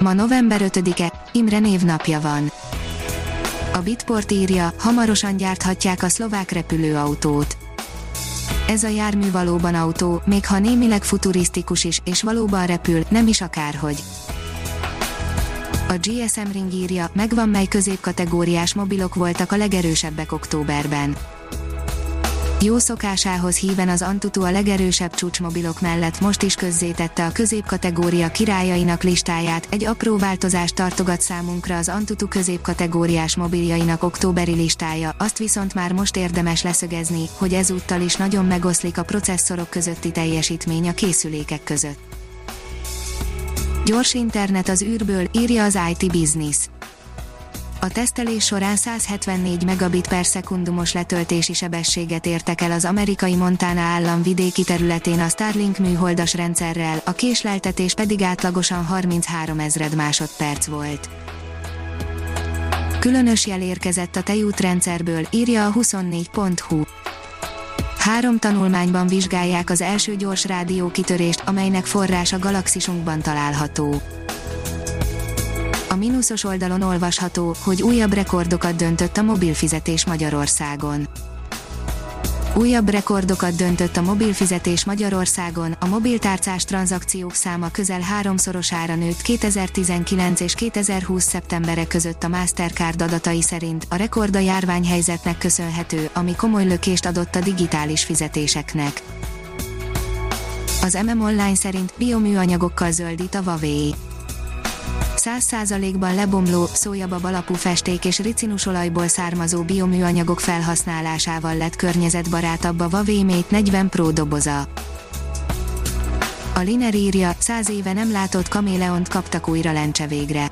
Ma november 5-e, Imre névnapja van. A Bitport írja, hamarosan gyárthatják a szlovák repülőautót. Ez a jármű valóban autó, még ha némileg futurisztikus is, és valóban repül, nem is akárhogy. A GSM Ring írja, megvan mely középkategóriás mobilok voltak a legerősebbek októberben. Jó szokásához híven az Antutu a legerősebb csúcsmobilok mellett most is közzétette a középkategória királyainak listáját, egy apró változást tartogat számunkra az Antutu középkategóriás mobiljainak októberi listája, azt viszont már most érdemes leszögezni, hogy ezúttal is nagyon megoszlik a processzorok közötti teljesítmény a készülékek között. Gyors internet az űrből, írja az IT Business. A tesztelés során 174 megabit per szekundumos letöltési sebességet értek el az amerikai Montana állam vidéki területén a Starlink műholdas rendszerrel, a késleltetés pedig átlagosan 33 ezred másodperc volt. Különös jel érkezett a tejútrendszerből, írja a 24.hu. Három tanulmányban vizsgálják az első gyors rádió kitörést, amelynek forrása galaxisunkban található. A mínuszos oldalon olvasható, hogy újabb rekordokat döntött a mobilfizetés Magyarországon. Újabb rekordokat döntött a mobilfizetés Magyarországon, a mobiltárcás tranzakciók száma közel háromszorosára nőtt 2019 és 2020 szeptembere között a Mastercard adatai szerint, a rekord a járványhelyzetnek köszönhető, ami komoly lökést adott a digitális fizetéseknek. Az MM Online szerint bioműanyagokkal zöldít a Huawei 100%-ban lebomló, szójabab alapú festék és ricinusolajból származó bioműanyagok felhasználásával lett környezetbarátabb a Mate 40 Pro doboza. A Liner írja, 100 éve nem látott kaméleont kaptak újra lencse végre.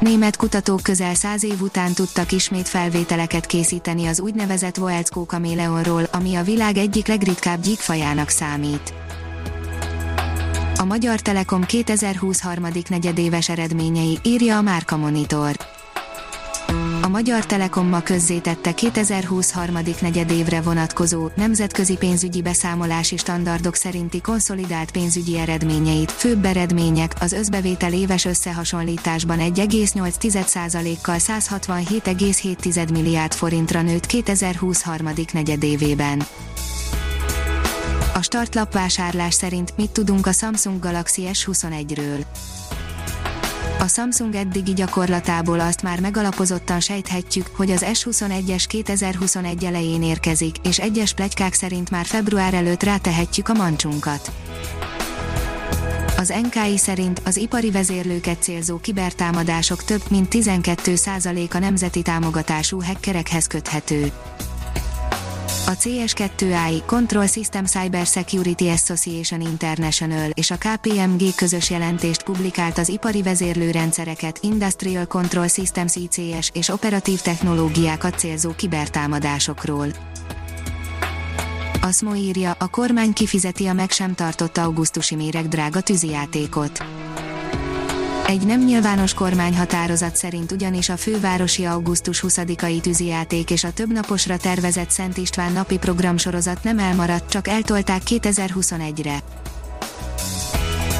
Német kutatók közel száz év után tudtak ismét felvételeket készíteni az úgynevezett Voelzkó kaméleonról, ami a világ egyik legritkább gyíkfajának számít. A Magyar Telekom 2020 harmadik negyedéves eredményei, írja a Márka Monitor. A Magyar Telekom ma közzétette 2020 harmadik negyedévre vonatkozó nemzetközi pénzügyi beszámolási standardok szerinti konszolidált pénzügyi eredményeit. Főbb eredmények az összbevétel éves összehasonlításban 1,8%-kal 167,7 milliárd forintra nőtt 2020 harmadik negyedévében. A startlap vásárlás szerint mit tudunk a Samsung Galaxy S21-ről. A Samsung eddigi gyakorlatából azt már megalapozottan sejthetjük, hogy az S21-es 2021 elején érkezik, és egyes plegykák szerint már február előtt rátehetjük a mancsunkat. Az NKI szerint az ipari vezérlőket célzó kibertámadások több mint 12%-a nemzeti támogatású hackerekhez köthető. A CS2i Control System Cyber Security Association International és a KPMG közös jelentést publikált az ipari vezérlőrendszereket, Industrial Control Systems ICS és operatív technológiákat célzó kibertámadásokról. A SMO írja, a kormány kifizeti a meg sem tartott augusztusi méreg drága tűzijátékot. Egy nem nyilvános kormányhatározat szerint ugyanis a fővárosi augusztus 20-ai tűzijáték és a többnaposra tervezett Szent István napi programsorozat nem elmaradt, csak eltolták 2021-re.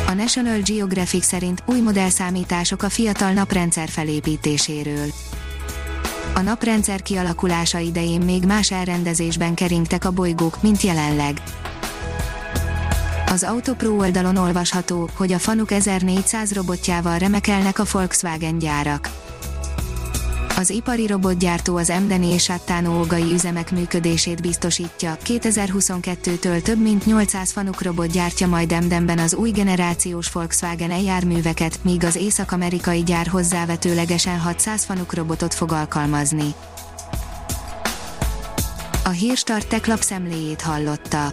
A National Geographic szerint új modellszámítások a fiatal naprendszer felépítéséről. A naprendszer kialakulása idején még más elrendezésben keringtek a bolygók, mint jelenleg. Az Autopro oldalon olvasható, hogy a Fanuk 1400 robotjával remekelnek a Volkswagen gyárak. Az ipari robotgyártó az Emdeni és ogai üzemek működését biztosítja. 2022-től több mint 800 Fanuk robot gyártja majd Emdenben az új generációs Volkswagen e-járműveket, míg az észak-amerikai gyár hozzávetőlegesen 600 Fanuk robotot fog alkalmazni. A hírstart tech lapszemléjét hallotta.